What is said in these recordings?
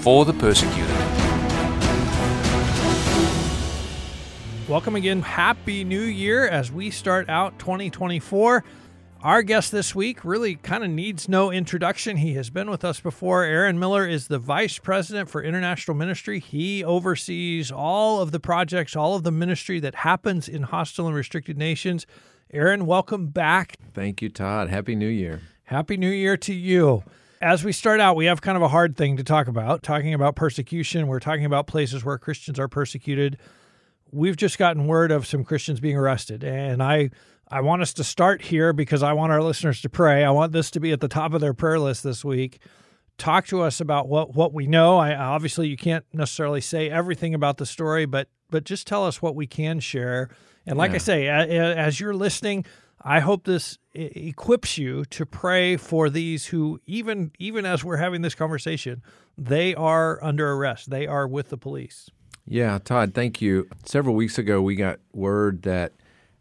for the persecuted. Welcome again. Happy New Year as we start out 2024. Our guest this week really kind of needs no introduction. He has been with us before. Aaron Miller is the Vice President for International Ministry. He oversees all of the projects, all of the ministry that happens in hostile and restricted nations. Aaron, welcome back. Thank you, Todd. Happy New Year. Happy New Year to you. As we start out, we have kind of a hard thing to talk about, talking about persecution. We're talking about places where Christians are persecuted. We've just gotten word of some Christians being arrested, and I I want us to start here because I want our listeners to pray. I want this to be at the top of their prayer list this week. Talk to us about what what we know. I obviously you can't necessarily say everything about the story, but but just tell us what we can share. And like yeah. I say, as you're listening, I hope this equips you to pray for these who even even as we're having this conversation, they are under arrest. They are with the police. Yeah, Todd, thank you. Several weeks ago we got word that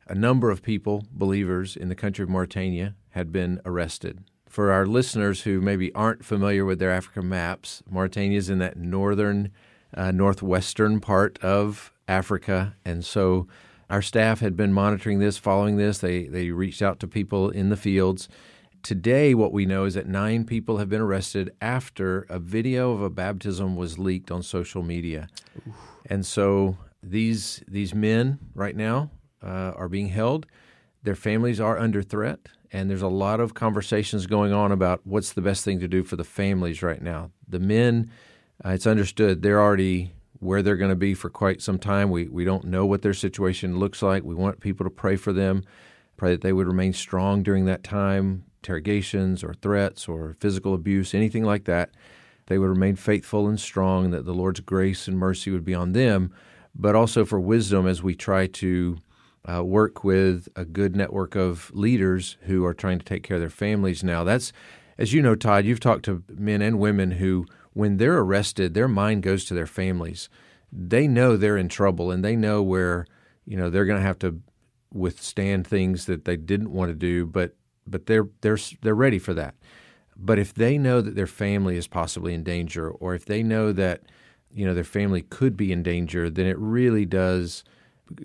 a number of people, believers in the country of Mauritania, had been arrested. For our listeners who maybe aren't familiar with their African maps, Mauritania is in that northern, uh, northwestern part of Africa. And so our staff had been monitoring this, following this. They, they reached out to people in the fields. Today, what we know is that nine people have been arrested after a video of a baptism was leaked on social media. Oof. And so these, these men right now uh, are being held. Their families are under threat, and there's a lot of conversations going on about what's the best thing to do for the families right now. The men, uh, it's understood they're already where they're going to be for quite some time. We we don't know what their situation looks like. We want people to pray for them, pray that they would remain strong during that time. Interrogations or threats or physical abuse, anything like that, they would remain faithful and strong, and that the Lord's grace and mercy would be on them, but also for wisdom as we try to uh, work with a good network of leaders who are trying to take care of their families now. That's, as you know, Todd, you've talked to men and women who, when they're arrested, their mind goes to their families. They know they're in trouble and they know where, you know, they're going to have to withstand things that they didn't want to do, but but they're they're they're ready for that. But if they know that their family is possibly in danger, or if they know that you know their family could be in danger, then it really does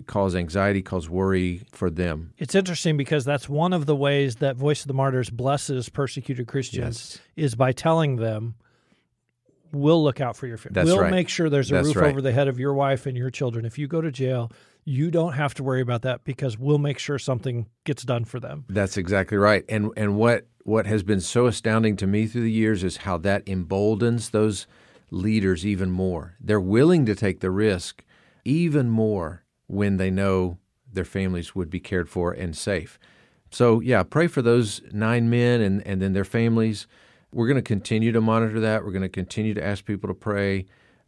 cause anxiety, cause worry for them. It's interesting because that's one of the ways that Voice of the Martyrs blesses persecuted Christians yes. is by telling them, "We'll look out for your family. That's we'll right. make sure there's a that's roof right. over the head of your wife and your children. If you go to jail, you don't have to worry about that because we'll make sure something gets done for them." That's exactly right. And and what what has been so astounding to me through the years is how that emboldens those leaders even more. They're willing to take the risk even more when they know their families would be cared for and safe. So, yeah, pray for those nine men and, and then their families. We're going to continue to monitor that. We're going to continue to ask people to pray,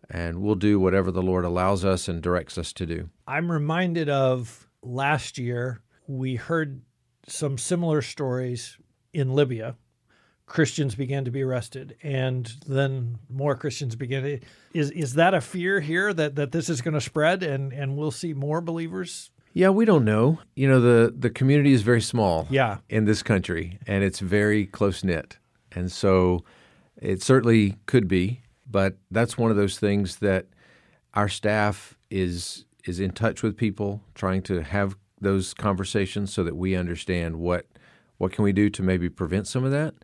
and we'll do whatever the Lord allows us and directs us to do. I'm reminded of last year, we heard some similar stories in Libya Christians began to be arrested, and then more Christians began. To, is is that a fear here that that this is going to spread, and and we'll see more believers? Yeah, we don't know. You know, the the community is very small. Yeah. in this country, and it's very close knit, and so it certainly could be. But that's one of those things that our staff is is in touch with people, trying to have those conversations so that we understand what what can we do to maybe prevent some of that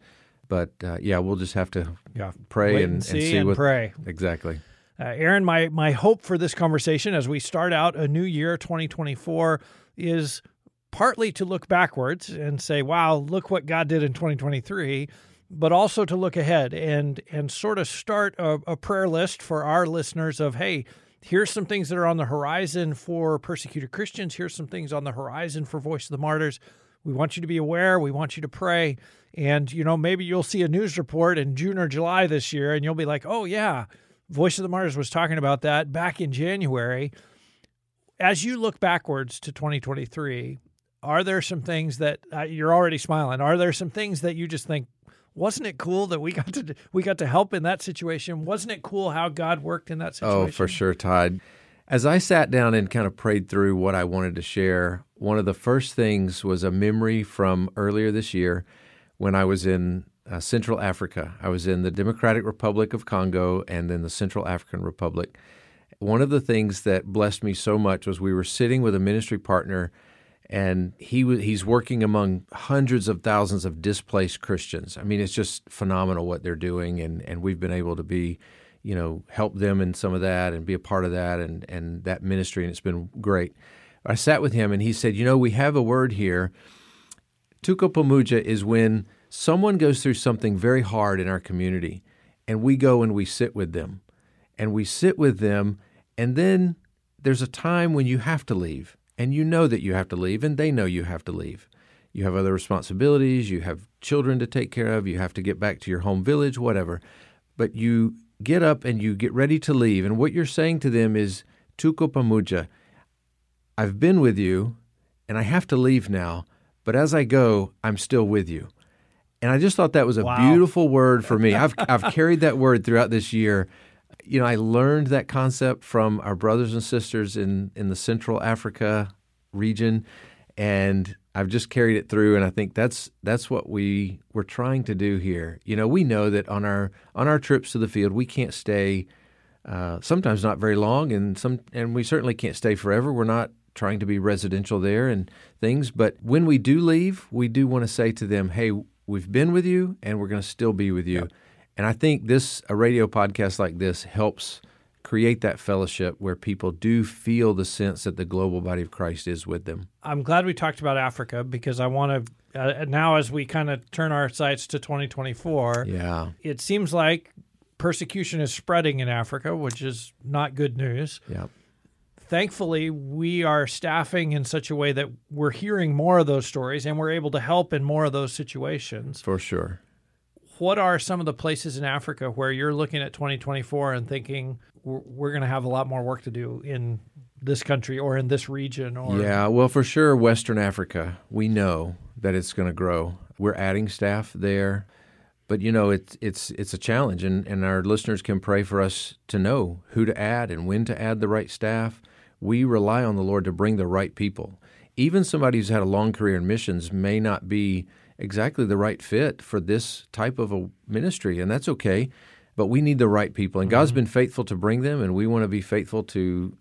but uh, yeah, we'll just have to yeah. pray and, and, see, and see and what pray exactly. Uh, Aaron, my my hope for this conversation as we start out a new year, 2024, is partly to look backwards and say, "Wow, look what God did in 2023." But also to look ahead and and sort of start a, a prayer list for our listeners of, hey, here's some things that are on the horizon for persecuted Christians. Here's some things on the horizon for Voice of the Martyrs. We want you to be aware. We want you to pray. And, you know, maybe you'll see a news report in June or July this year and you'll be like, oh, yeah, Voice of the Martyrs was talking about that back in January. As you look backwards to 2023, are there some things that uh, you're already smiling? Are there some things that you just think, wasn't it cool that we got to we got to help in that situation? Wasn't it cool how God worked in that situation? Oh, for sure, Todd. As I sat down and kind of prayed through what I wanted to share, one of the first things was a memory from earlier this year when I was in uh, Central Africa. I was in the Democratic Republic of Congo and then the Central African Republic. One of the things that blessed me so much was we were sitting with a ministry partner and he he's working among hundreds of thousands of displaced Christians. I mean, it's just phenomenal what they're doing, and and we've been able to be, you know, help them in some of that and be a part of that and and that ministry, and it's been great. I sat with him, and he said, you know, we have a word here. Tuko Pamuja is when someone goes through something very hard in our community, and we go and we sit with them, and we sit with them, and then there's a time when you have to leave and you know that you have to leave, and they know you have to leave. You have other responsibilities, you have children to take care of, you have to get back to your home village, whatever. But you get up and you get ready to leave, and what you're saying to them is, Tuko Pamuja, I've been with you, and I have to leave now, but as I go, I'm still with you. And I just thought that was a wow. beautiful word for me. I've, I've carried that word throughout this year you know, I learned that concept from our brothers and sisters in, in the Central Africa region, and I've just carried it through. And I think that's that's what we we're trying to do here. You know, we know that on our on our trips to the field, we can't stay. Uh, sometimes not very long, and some, and we certainly can't stay forever. We're not trying to be residential there and things, but when we do leave, we do want to say to them, "Hey, we've been with you, and we're going to still be with you." And I think this a radio podcast like this helps create that fellowship where people do feel the sense that the global body of Christ is with them. I'm glad we talked about Africa because I want to uh, now as we kind of turn our sights to 2024. Yeah. It seems like persecution is spreading in Africa, which is not good news. Yeah. Thankfully, we are staffing in such a way that we're hearing more of those stories and we're able to help in more of those situations. For sure what are some of the places in Africa where you're looking at 2024 and thinking we're, we're going to have a lot more work to do in this country or in this region? Or yeah, well, for sure, Western Africa, we know that it's going to grow. We're adding staff there, but you know it's it's it's a challenge, and and our listeners can pray for us to know who to add and when to add the right staff. We rely on the Lord to bring the right people. Even somebody who's had a long career in missions may not be exactly the right fit for this type of a ministry, and that's okay. But we need the right people, and mm-hmm. God's been faithful to bring them, and we want to be faithful to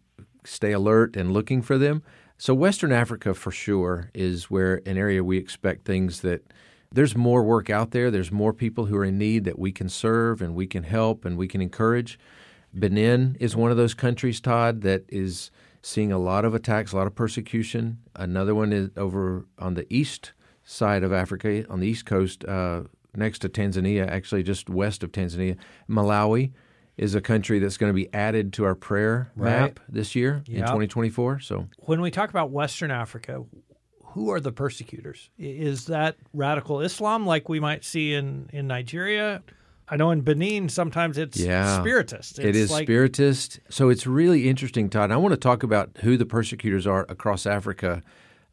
stay alert and looking for them. So, Western Africa for sure is where an area we expect things that there's more work out there. There's more people who are in need that we can serve and we can help and we can encourage. Benin is one of those countries, Todd, that is seeing a lot of attacks, a lot of persecution. Another one is over on the east side of Africa, on the east coast, uh, next to Tanzania, actually just west of Tanzania. Malawi is a country that's going to be added to our prayer right. map this year yep. in 2024. So when we talk about Western Africa, who are the persecutors? Is that radical Islam like we might see in, in Nigeria? I know in Benin sometimes it's yeah, spiritist. It's it is like, spiritist. So it's really interesting, Todd. I want to talk about who the persecutors are across Africa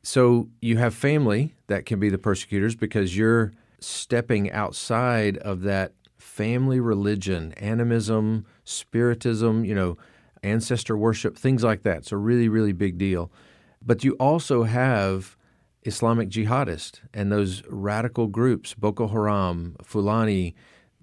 so you have family that can be the persecutors because you're stepping outside of that family religion, animism, spiritism, you know, ancestor worship, things like that. It's a really, really big deal. But you also have Islamic jihadists and those radical groups, Boko Haram, Fulani,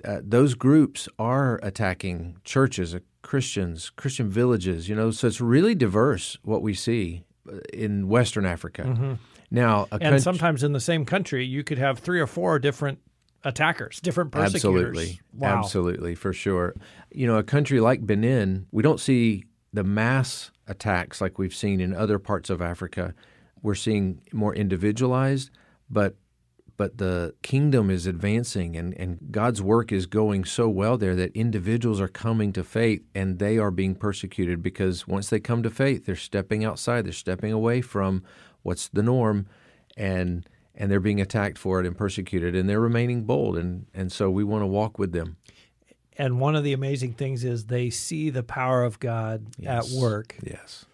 uh, those groups are attacking churches, uh, Christians, Christian villages, you know, so it's really diverse what we see in Western Africa. Mm-hmm. Now, and sometimes in the same country, you could have three or four different attackers, different persecutors. Absolutely, wow. absolutely, for sure. You know, a country like Benin, we don't see the mass attacks like we've seen in other parts of Africa. We're seeing more individualized, but but the kingdom is advancing and, and God's work is going so well there that individuals are coming to faith and they are being persecuted because once they come to faith, they're stepping outside, they're stepping away from what's the norm and and they're being attacked for it and persecuted and they're remaining bold and, and so we want to walk with them. And one of the amazing things is they see the power of God Yes. at work. Yes.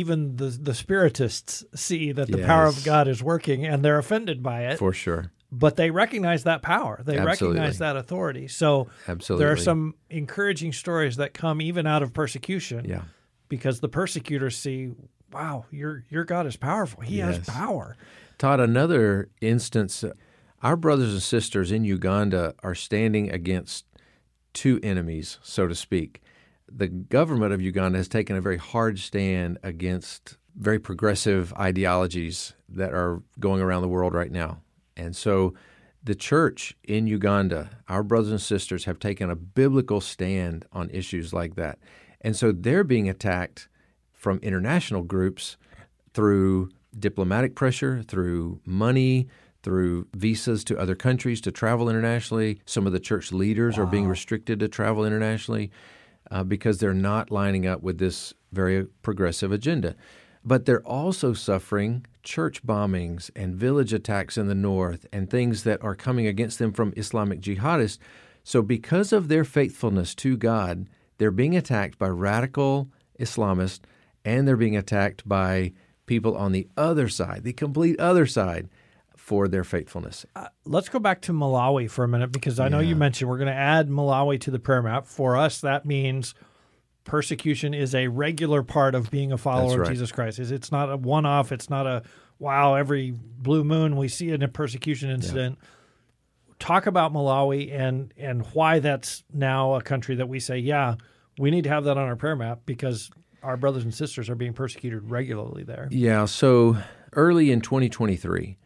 Even the the spiritists see that the power of God is working and they're offended by it, For sure. but they recognize that power. They Absolutely. recognize that authority. So Absolutely. there are some encouraging stories that come even out of persecution Yeah. because the persecutors see, wow, your your God is powerful. He has power. Todd, another instance, our brothers and sisters in Uganda are standing against two enemies, so to speak. The government of Uganda has taken a very hard stand against very progressive ideologies that are going around the world right now. And so the church in Uganda, our brothers and sisters, have taken a biblical stand on issues like that. And so they're being attacked from international groups through diplomatic pressure, through money, through visas to other countries to travel internationally. Some of the church leaders are being restricted to travel internationally uh, because they're not lining up with this very progressive agenda. But they're also suffering church bombings and village attacks in the north and things that are coming against them from Islamic jihadists. So, because of their faithfulness to God, they're being attacked by radical Islamists and they're being attacked by people on the other side, the complete other side, for their faithfulness. Uh, let's go back to Malawi for a minute because I know you mentioned we're going to add Malawi to the prayer map. For us, that means persecution is a regular part of being a follower That's of. Jesus Christ. It's- It's not a one off. It's not a wow, every blue moon we see a persecution incident. Talk about Malawi and and why that's now a country that we say, yeah, we need to have that on our prayer map because our brothers and sisters are being persecuted regularly there. Yeah, so early in 2023,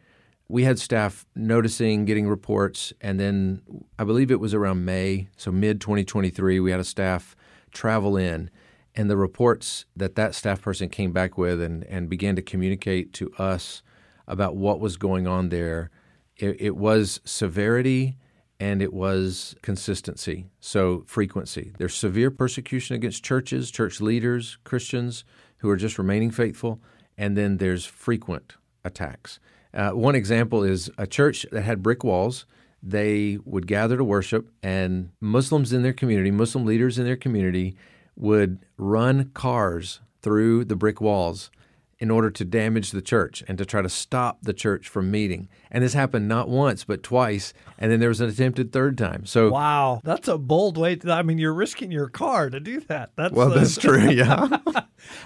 we had staff noticing, getting reports, and then I believe it was around May, so mid 2023, we had a staff travel in, and the reports that that staff person came back with and, and began to communicate to us about what was going on there, it, it was severity and it was consistency, so frequency. There's severe persecution against churches, church leaders, Christians who are just remaining faithful, and then there's frequent attacks. Uh, one example is a church that had brick walls. They would gather to worship, and Muslims in their community, Muslim leaders in their community, would run cars through the brick walls in order to damage the church and to try to stop the church from meeting. And this happened not once, but twice. And then there was an attempted third time. So, Wow, that's a bold way. To, I mean, you're risking your car to do that. That's well, the- that's true. Yeah.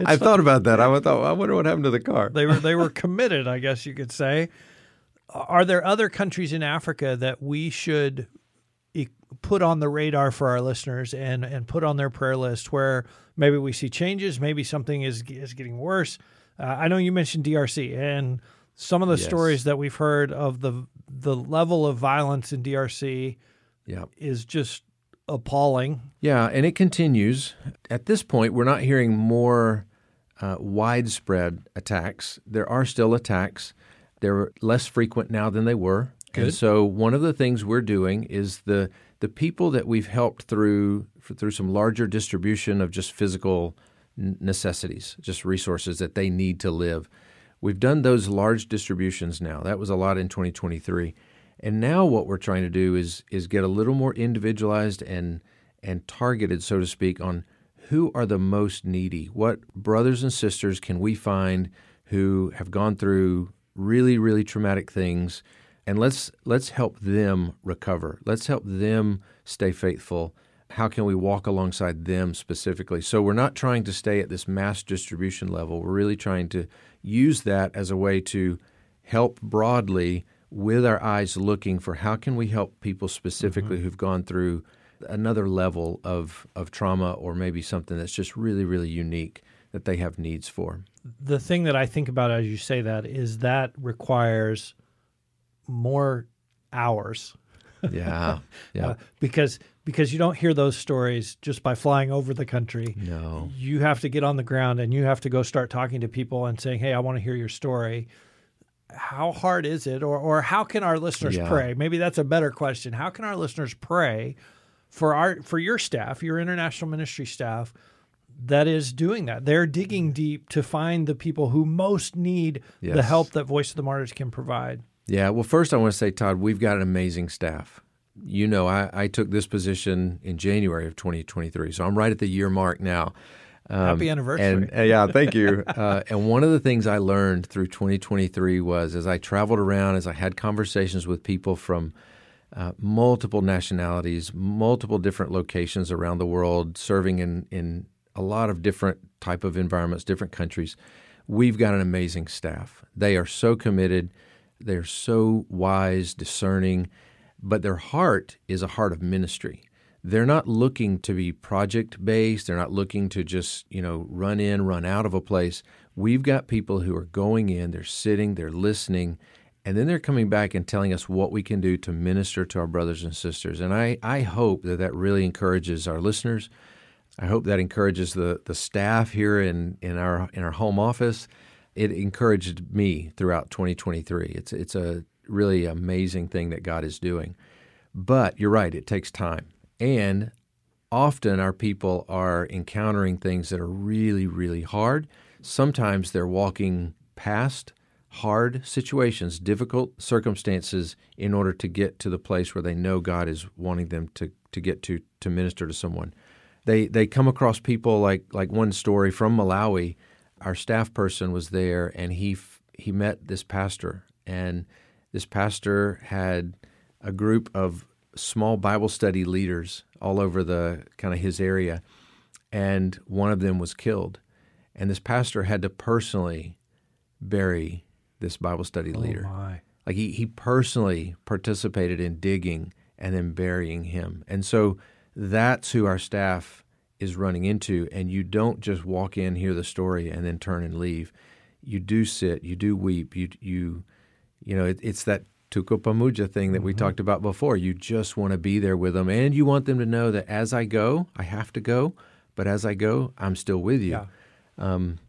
I thought about that. I thought, oh, I wonder what happened to the car. They were they were committed, I guess you could say. Are there other countries in Africa that we should put on the radar for our listeners and and put on their prayer list where maybe we see changes, maybe something is is getting worse? Uh, I know you mentioned DRC and some of the Yes. stories that we've heard of the the level of violence in DRC Yeah. is just appalling. Yeah, and it continues. At this point, we're not hearing more uh, widespread attacks. There are still attacks. They're less frequent now than they were. And Good. so, one of the things we're doing is the the people that we've helped through through some larger distribution of just physical necessities, just resources that they need to live. We've done those large distributions now. That was a lot in 2023. And now what we're trying to do is is get a little more individualized and and targeted, so to speak, on who are the most needy. What brothers and sisters can we find who have gone through really, really traumatic things, and let's let's help them recover. Let's help them stay faithful. How can we walk alongside them specifically? So we're not trying to stay at this mass distribution level. We're really trying to use that as a way to help broadly with our eyes looking for how can we help people specifically who've gone through another level of, of trauma or maybe something that's just really, really unique that they have needs for. the thing that I think about as you say that is that requires more hours Yeah. Yeah. uh, because because you don't hear those stories just by flying over the country. no. You have to get on the ground and you have to go start talking to people and saying, "Hey, I want to hear your story." How hard is it, or or how can our listeners Yeah. pray? Maybe that's a better question. How can our listeners pray for our for your staff, your international ministry staff, that is doing that. They're digging mm. deep to find the people who most need the help that Voice of the Martyrs can provide. Yeah. Well, first, I want to say, Todd, we've got an amazing staff. You know, I, I took this position in January of 2023, so I'm right at the year mark now. Um, Happy anniversary! And uh, yeah, thank you. uh, and one of the things I learned through 2023 was as I traveled around, as I had conversations with people from uh, multiple nationalities, multiple different locations around the world, serving in in a lot of different type of environments, different countries. We've got an amazing staff. They are so committed. They're so wise, discerning, but their heart is a heart of ministry. They're not looking to be project based. They're not looking to just, you know, run in, run out of a place. We've got people who are going in, they're sitting, they're listening, and then they're coming back and telling us what we can do to minister to our brothers and sisters. And I, I hope that that really encourages our listeners. I hope that encourages the, the staff here in, in our in our home office. It encouraged me throughout 2023. It's it's a really amazing thing that God is doing. But you're right, it takes time. And often our people are encountering things that are really, really hard. Sometimes they're walking past hard situations, difficult circumstances, in order to get to the place where they know God is wanting them to, to get to to minister to someone. They they come across people like like one story from Malawi. Our staff person was there, and he he met this pastor, and this pastor had a group of small Bible study leaders all over the kind of his area, and one of them was killed. And this pastor had to personally bury this Bible study oh leader. My. Like he, he personally participated in digging and then burying him. And so that's who our staff is running into. And you don't just walk in, hear the story, and then turn and leave. You do sit, you do weep, you you you know, it, it's that Tuko Pamuja thing that we mm-hmm. talked about before. You just want to be there with them, and you want them to know that as I go, I have to go, but as I go, I'm still with you. Yeah. Um,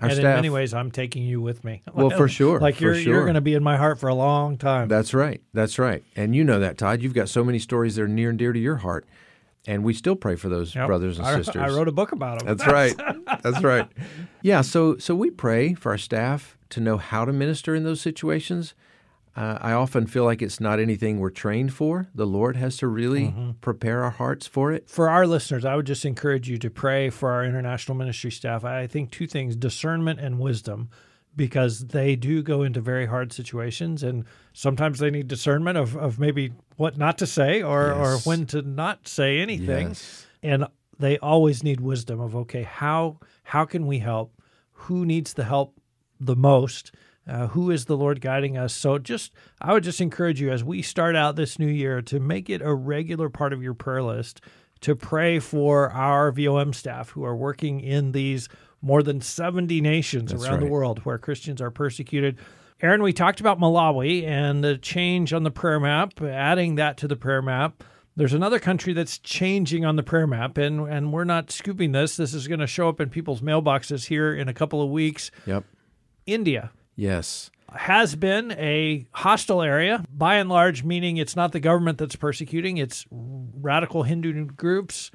and staff, in many ways, I'm taking you with me. Well, for sure, like you're sure. you're going to be in my heart for a long time. That's right. That's right. And you know that, Todd. You've got so many stories that are near and dear to your heart, and we still pray for those yep. brothers and I, sisters. I wrote a book about them. That's right. That's right. Yeah. So so we pray for our staff to know how to minister in those situations uh, I often feel like it's not anything we're trained for. The Lord has to really mm-hmm. prepare our hearts for it. For our listeners, I would just encourage you to pray for our international ministry staff. I think two things discernment and wisdom, because they do go into very hard situations. And sometimes they need discernment of, of maybe what not to say or, yes. or when to not say anything. Yes. And they always need wisdom of, okay, how, how can we help? Who needs the help the most? Uh, who is the Lord guiding us? So, just I would just encourage you as we start out this new year to make it a regular part of your prayer list to pray for our VOM staff who are working in these more than 70 nations That's around right. the world where Christians are persecuted. Aaron, we talked about Malawi and the change on the prayer map, adding that to the prayer map. There's another country that's changing on the prayer map, and, and we're not scooping this. This is going to show up in people's mailboxes here in a couple of weeks. Yep. India. Yes. Has been a hostile area, by and large, meaning it's not the government that's persecuting, it's radical Hindu groups.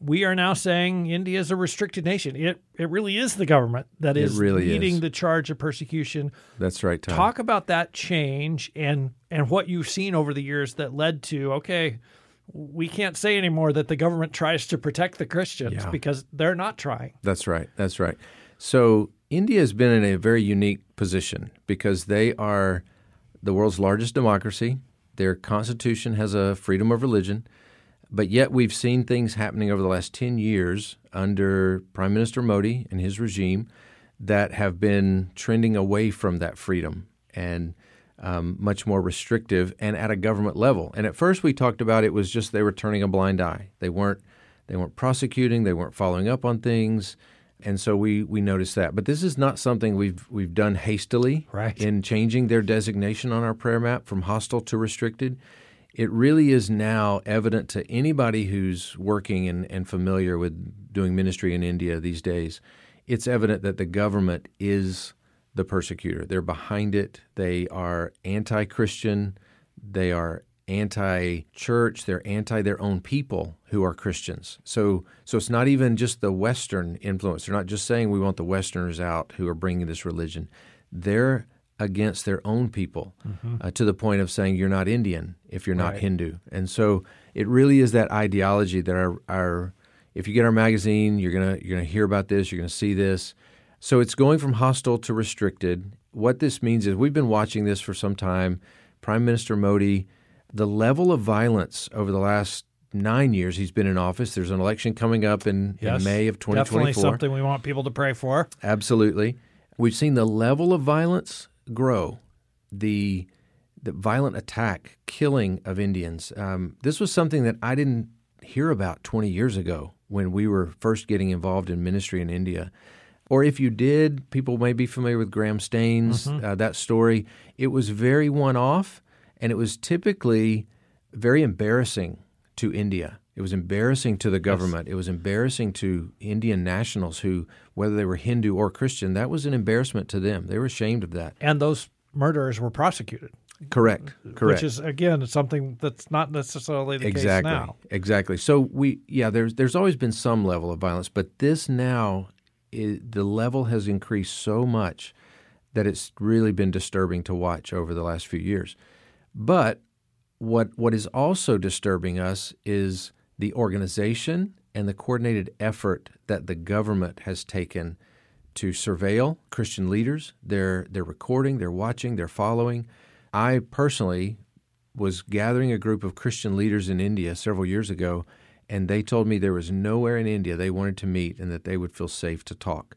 We are now saying India is a restricted nation. It it really is the government that is really leading is. the charge of persecution. That's right. Tom. Talk about that change and and what you've seen over the years that led to okay, we can't say anymore that the government tries to protect the Christians yeah. because they're not trying. That's right. That's right. So India has been in a very unique position because they are the world's largest democracy. Their constitution has a freedom of religion, but yet we've seen things happening over the last 10 years under Prime Minister Modi and his regime that have been trending away from that freedom and um, much more restrictive and at a government level. And at first we talked about it was just they were turning a blind eye. They weren't they weren't prosecuting, they weren't following up on things and so we we noticed that. But this is not something we've we've done hastily right. in changing their designation on our prayer map from hostile to restricted. It really is now evident to anybody who's working and, and familiar with doing ministry in India these days. It's evident that the government is the persecutor. They're behind it. They are anti Christian. They are anti-church, they're anti their own people who are Christians. So so it's not even just the western influence. They're not just saying we want the westerners out who are bringing this religion. They're against their own people uh, to the point of saying you're not Indian if you're not Right. Hindu. And so it really is that ideology that our, our if you get our magazine, you're gonna you're gonna hear about this, you're gonna see this. So it's going from hostile to restricted. What this means is we've been watching this for some time. Prime Minister Modi, the level of violence over the last nine years he's been in office. There's an election coming up in, in May of 2024. Definitely something we want people to pray for. Absolutely. We've seen the level of violence grow, the the violent attack, killing of Indians. Um, this was something that I didn't hear about 20 years ago when we were first getting involved in ministry in India. Or if you did, people may be familiar with Graham Staines, uh, that story. It was very one off, and it was typically very embarrassing to India. It was embarrassing to the government. It was embarrassing to Indian nationals who, whether they were Hindu or Christian, that was an embarrassment to them. They were ashamed of that. And those murderers were prosecuted, Correct. Correct. which is again something that's not necessarily the exactly. case now. Exactly. Exactly. So we, yeah, there's there's always been some level of violence, but this now, is, the level has increased so much that it's really been disturbing to watch over the last few years. But what what is also disturbing us is the organization and the coordinated effort that the government has taken to surveil Christian leaders. They're they're recording, they're watching, they're following. I personally was gathering a group of Christian leaders in India several years ago, and they told me there was nowhere in India they wanted to meet and that they would feel safe to talk.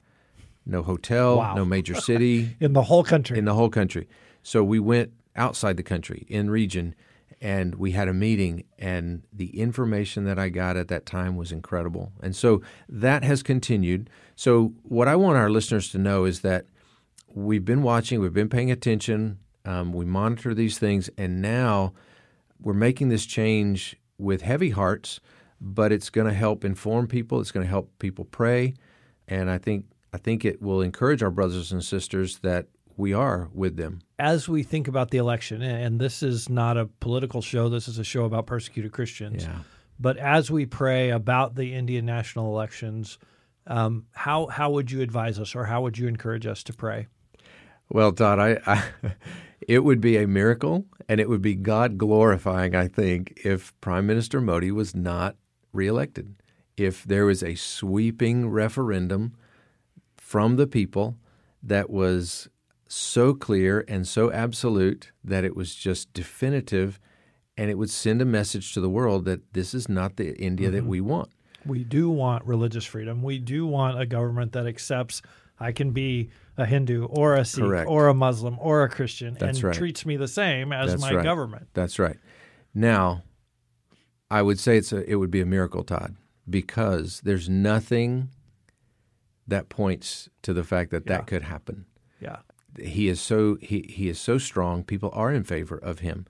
No hotel, Wow. no major city, In the whole country. in the whole country. So we went outside the country, in region, and we had a meeting. And the information that I got at that time was incredible. And so that has continued. So what I want our listeners to know is that we've been watching, we've been paying attention, um, we monitor these things, and now we're making this change with heavy hearts. But it's going to help inform people. It's going to help people pray, and I think I think it will encourage our brothers and sisters that we are with them. as we think about the election, and this is not a political show, this is a show about persecuted Christians. Yeah. But as we pray about the Indian national elections, um, how how would you advise us, or how would you encourage us to pray? Well, Todd, I, I it would be a miracle and it would be God glorifying, I think, if Prime Minister Modi was not reelected. If there was a sweeping referendum from the people that was so clear and so absolute that it was just definitive and it would send a message to the world that this is not the India that mm-hmm. we want. We do want religious freedom. We do want a government that accepts I can be a Hindu or a Sikh Correct. or a Muslim or a Christian That's and right. treats me the same as That's my right. government. That's right. Now, I would say it's a, it would be a miracle, Todd, because there's nothing that points to the fact that Yeah. that could happen. Yeah. He is so he, he is so strong. People are in favor of him.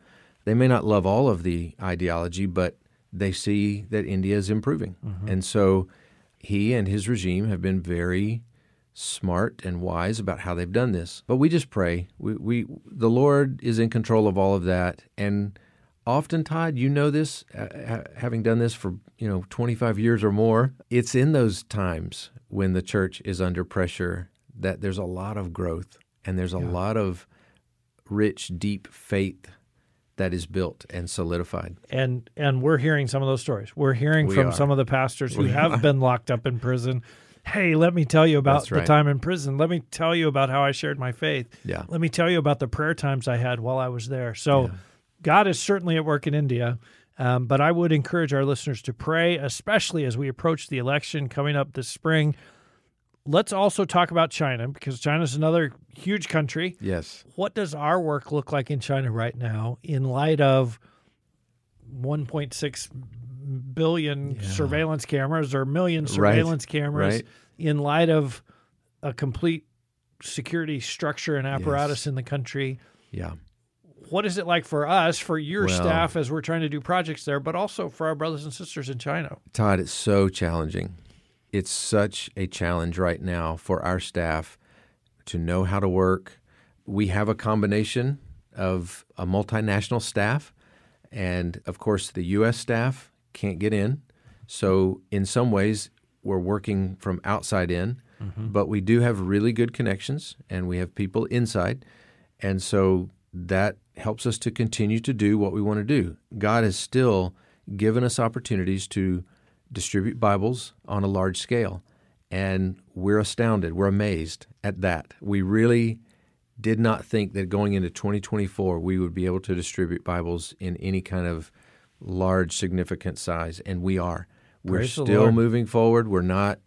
They may not love all of the ideology, but they see that India is improving, and so he and his regime have been very smart and wise about how they've done this. But we just pray. We, we the Lord is in control of all of that, and often, Todd, you know this, uh, having done this for you know 25 years or more. It's in those times when the church is under pressure that there's a lot of growth and there's a lot of rich, deep faith that is built and solidified. and and we're hearing some of those stories. We're hearing We from are. some of the pastors who have been locked up in prison. Hey, let me tell you about the time in prison. Let me tell you about how I shared my faith. Yeah. Let me tell you about the prayer times I had while I was there. So, God is certainly at work in India. Um, but I would encourage our listeners to pray, especially as we approach the election coming up this spring. Let's also talk about China because China is another huge country Yes. what does our work look like in China right now in light of 1.6 billion surveillance cameras or million surveillance cameras right. in light of a complete security structure and apparatus Yes. in the country? Yeah. What is it like for us, for your Well- staff as we're trying to do projects there, but also for our brothers and sisters in China? Todd, it's so challenging. It's such a challenge right now for our staff to know how to work. We have a combination of a multinational staff, and of course, the U.S. staff can't get in. So, in some ways, we're working from outside in, mm-hmm. but we do have really good connections, and we have people inside. And so that helps us to continue to do what we want to do. God has still given us opportunities to distribute Bibles on a large scale. And we're astounded, we're amazed at that. We really did not think that going into 2024 we would be able to distribute Bibles in any kind of large, significant size, and we are. We're Praise still moving forward. We're not.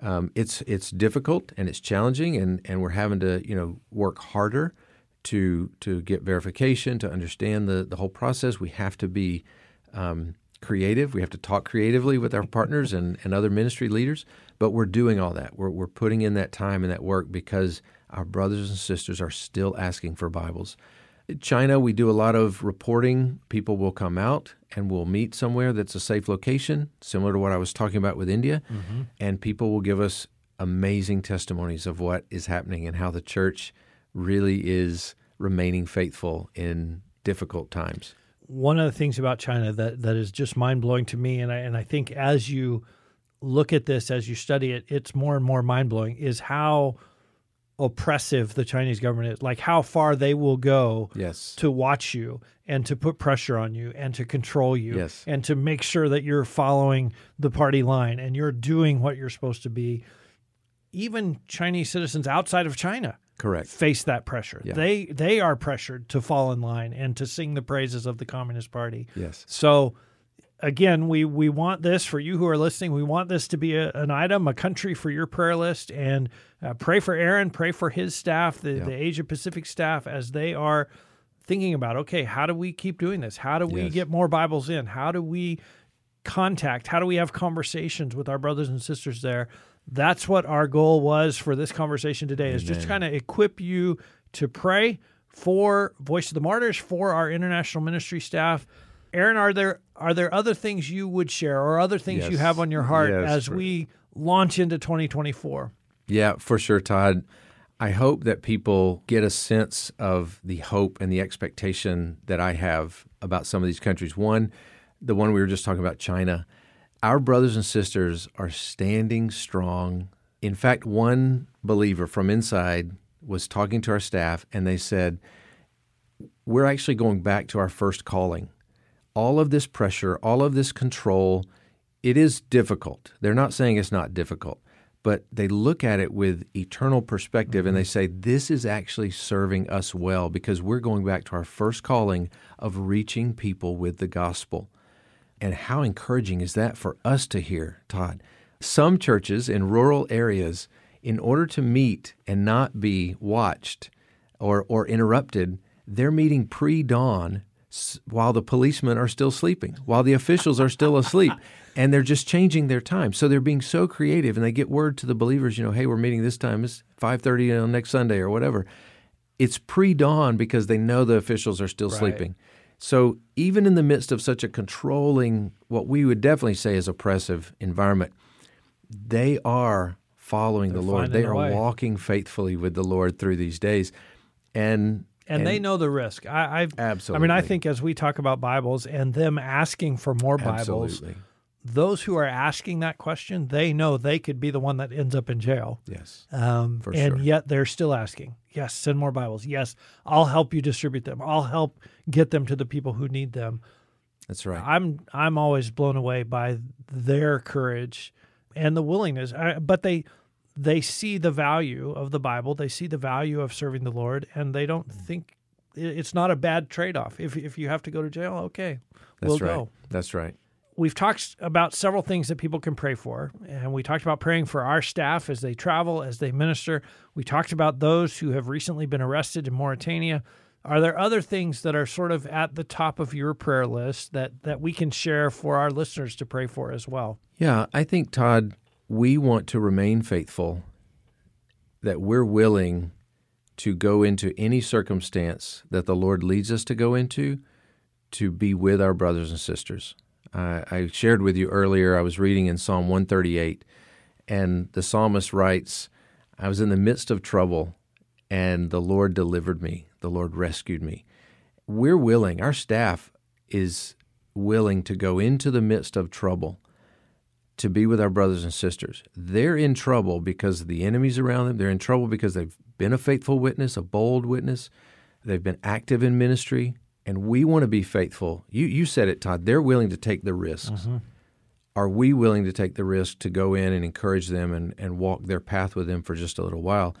Um, it's it's difficult and it's challenging, and, and we're having to you know work harder to to get verification to understand the the whole process. We have to be um, creative. We have to talk creatively with our partners and, and other ministry leaders. But we're doing all that. We're we're putting in that time and that work because our brothers and sisters are still asking for Bibles. China, we do a lot of reporting. People will come out and we'll meet somewhere that's a safe location, similar to what I was talking about with India, mm-hmm. and people will give us amazing testimonies of what is happening and how the church really is remaining faithful in difficult times. One of the things about China that, that is just mind blowing to me, and I and I think as you look at this, as you study it, it's more and more mind blowing. Is how oppressive the Chinese government is, like how far they will go Yes. to watch you and to put pressure on you and to control you Yes. and to make sure that you're following the party line and you're doing what you're supposed to be. Even Chinese citizens outside of China Correct. face that pressure. Yeah. They they are pressured to fall in line and to sing the praises of the Communist Party. Yes. So again, we we want this for you who are listening. We want this to be a, an item, a country for your prayer list, and uh, pray for Aaron, pray for his staff, the, the Asia Pacific staff, as they are thinking about okay, how do we keep doing this? How do we Yes. get more Bibles in? How do we contact? How do we have conversations with our brothers and sisters there? That's what our goal was for this conversation today is just kind of equip you to pray for Voice of the Martyrs, for our international ministry staff. Aaron, are there are there other things you would share or other things you have on your heart Yes, as for- we launch into 2024? Yeah, for sure, Todd. I hope that people get a sense of the hope and the expectation that I have about some of these countries. One, the one we were just talking about, China. Our brothers and sisters are standing strong. In fact, one believer from inside was talking to our staff, and they said, We're actually going back to our first calling. All of this pressure, all of this control, it is difficult. They're not saying it's not difficult, but they look at it with eternal perspective and they mm-hmm. say, This is actually serving us well because we're going back to our first calling of reaching people with the gospel. And how encouraging is that for us to hear, Todd? Some churches in rural areas, in order to meet and not be watched or, or interrupted, they're meeting pre dawn while the policemen are still sleeping, while the officials are still asleep. And they're just changing their time. So they're being so creative and they get word to the believers, you know, hey, we're meeting this time. It's 5.30 on next Sunday or whatever. It's pre-dawn because they know the officials are still sleeping. So even in the midst of such a controlling, what we would definitely say is oppressive environment, they are following the Lord. They are way. walking faithfully with the Lord through these days. And And, they know the risk. I, I've, I mean, I think as we talk about Bibles and them asking for more Bibles, absolutely. Those who are asking that question, they know they could be the one that ends up in jail. Yes. Um, and sure. yet they're still asking, yes, send more Bibles. Yes, I'll help you distribute them. I'll help get them to the people who need them. That's right. I'm I'm always blown away by their courage and the willingness. I, but they they see the value of the Bible. They see the value of serving the Lord, and they don't think it's not a bad trade off. If if you have to go to jail, okay, That's we'll right. go That's right. We've talked about several things that people can pray for and we talked about praying for our staff as they travel as they minister. We talked about those who have recently been arrested in mauritania. Are there other things that are sort of at the top of your prayer list that that we can share for our listeners to pray for as well? Yeah, I think, Todd, we want to remain faithful, that we're willing to go into any circumstance that the Lord leads us to go into to be with our brothers and sisters. I I shared with you earlier, I was reading in Psalm 138, and the psalmist writes, I was in the midst of trouble, and the Lord delivered me, the Lord rescued me. We're willing, our staff is willing to go into the midst of trouble to be with our brothers and sisters. They're in trouble because of the enemies around them. They're in trouble because they've been a faithful witness, a bold witness, they've been active in ministry, and we want to be faithful. You you said it, Todd. They're willing to take the risks. Mm-hmm. Are we willing to take the risk to go in and encourage them and, and walk their path with them for just a little while?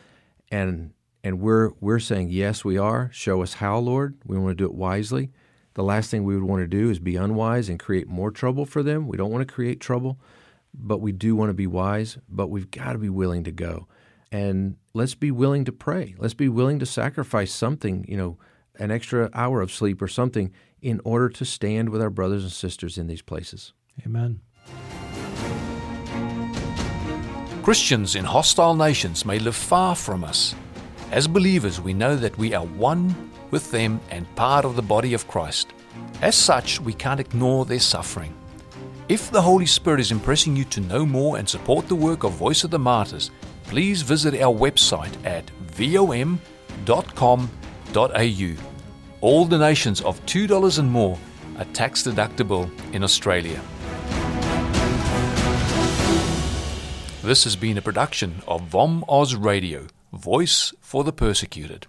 And and we're we're saying yes, we are. Show us how, Lord. We want to do it wisely. The last thing we would want to do is be unwise and create more trouble for them. We don't want to create trouble, but we do want to be wise. But we've got to be willing to go, and let's be willing to pray. Let's be willing to sacrifice something. You know, an extra hour of sleep or something in order to stand with our brothers and sisters in these places. Amen. Christians in hostile nations may live far from us. As believers, we know that we are one with them and part of the body of Christ. As such, we can't ignore their suffering. If the Holy Spirit is impressing you to know more and support the work of Voice of the Martyrs, please visit our website at vom.com.au. All donations of $2 and more are tax deductible in Australia. This has been a production of VOM Oz Radio, Voice for the Persecuted.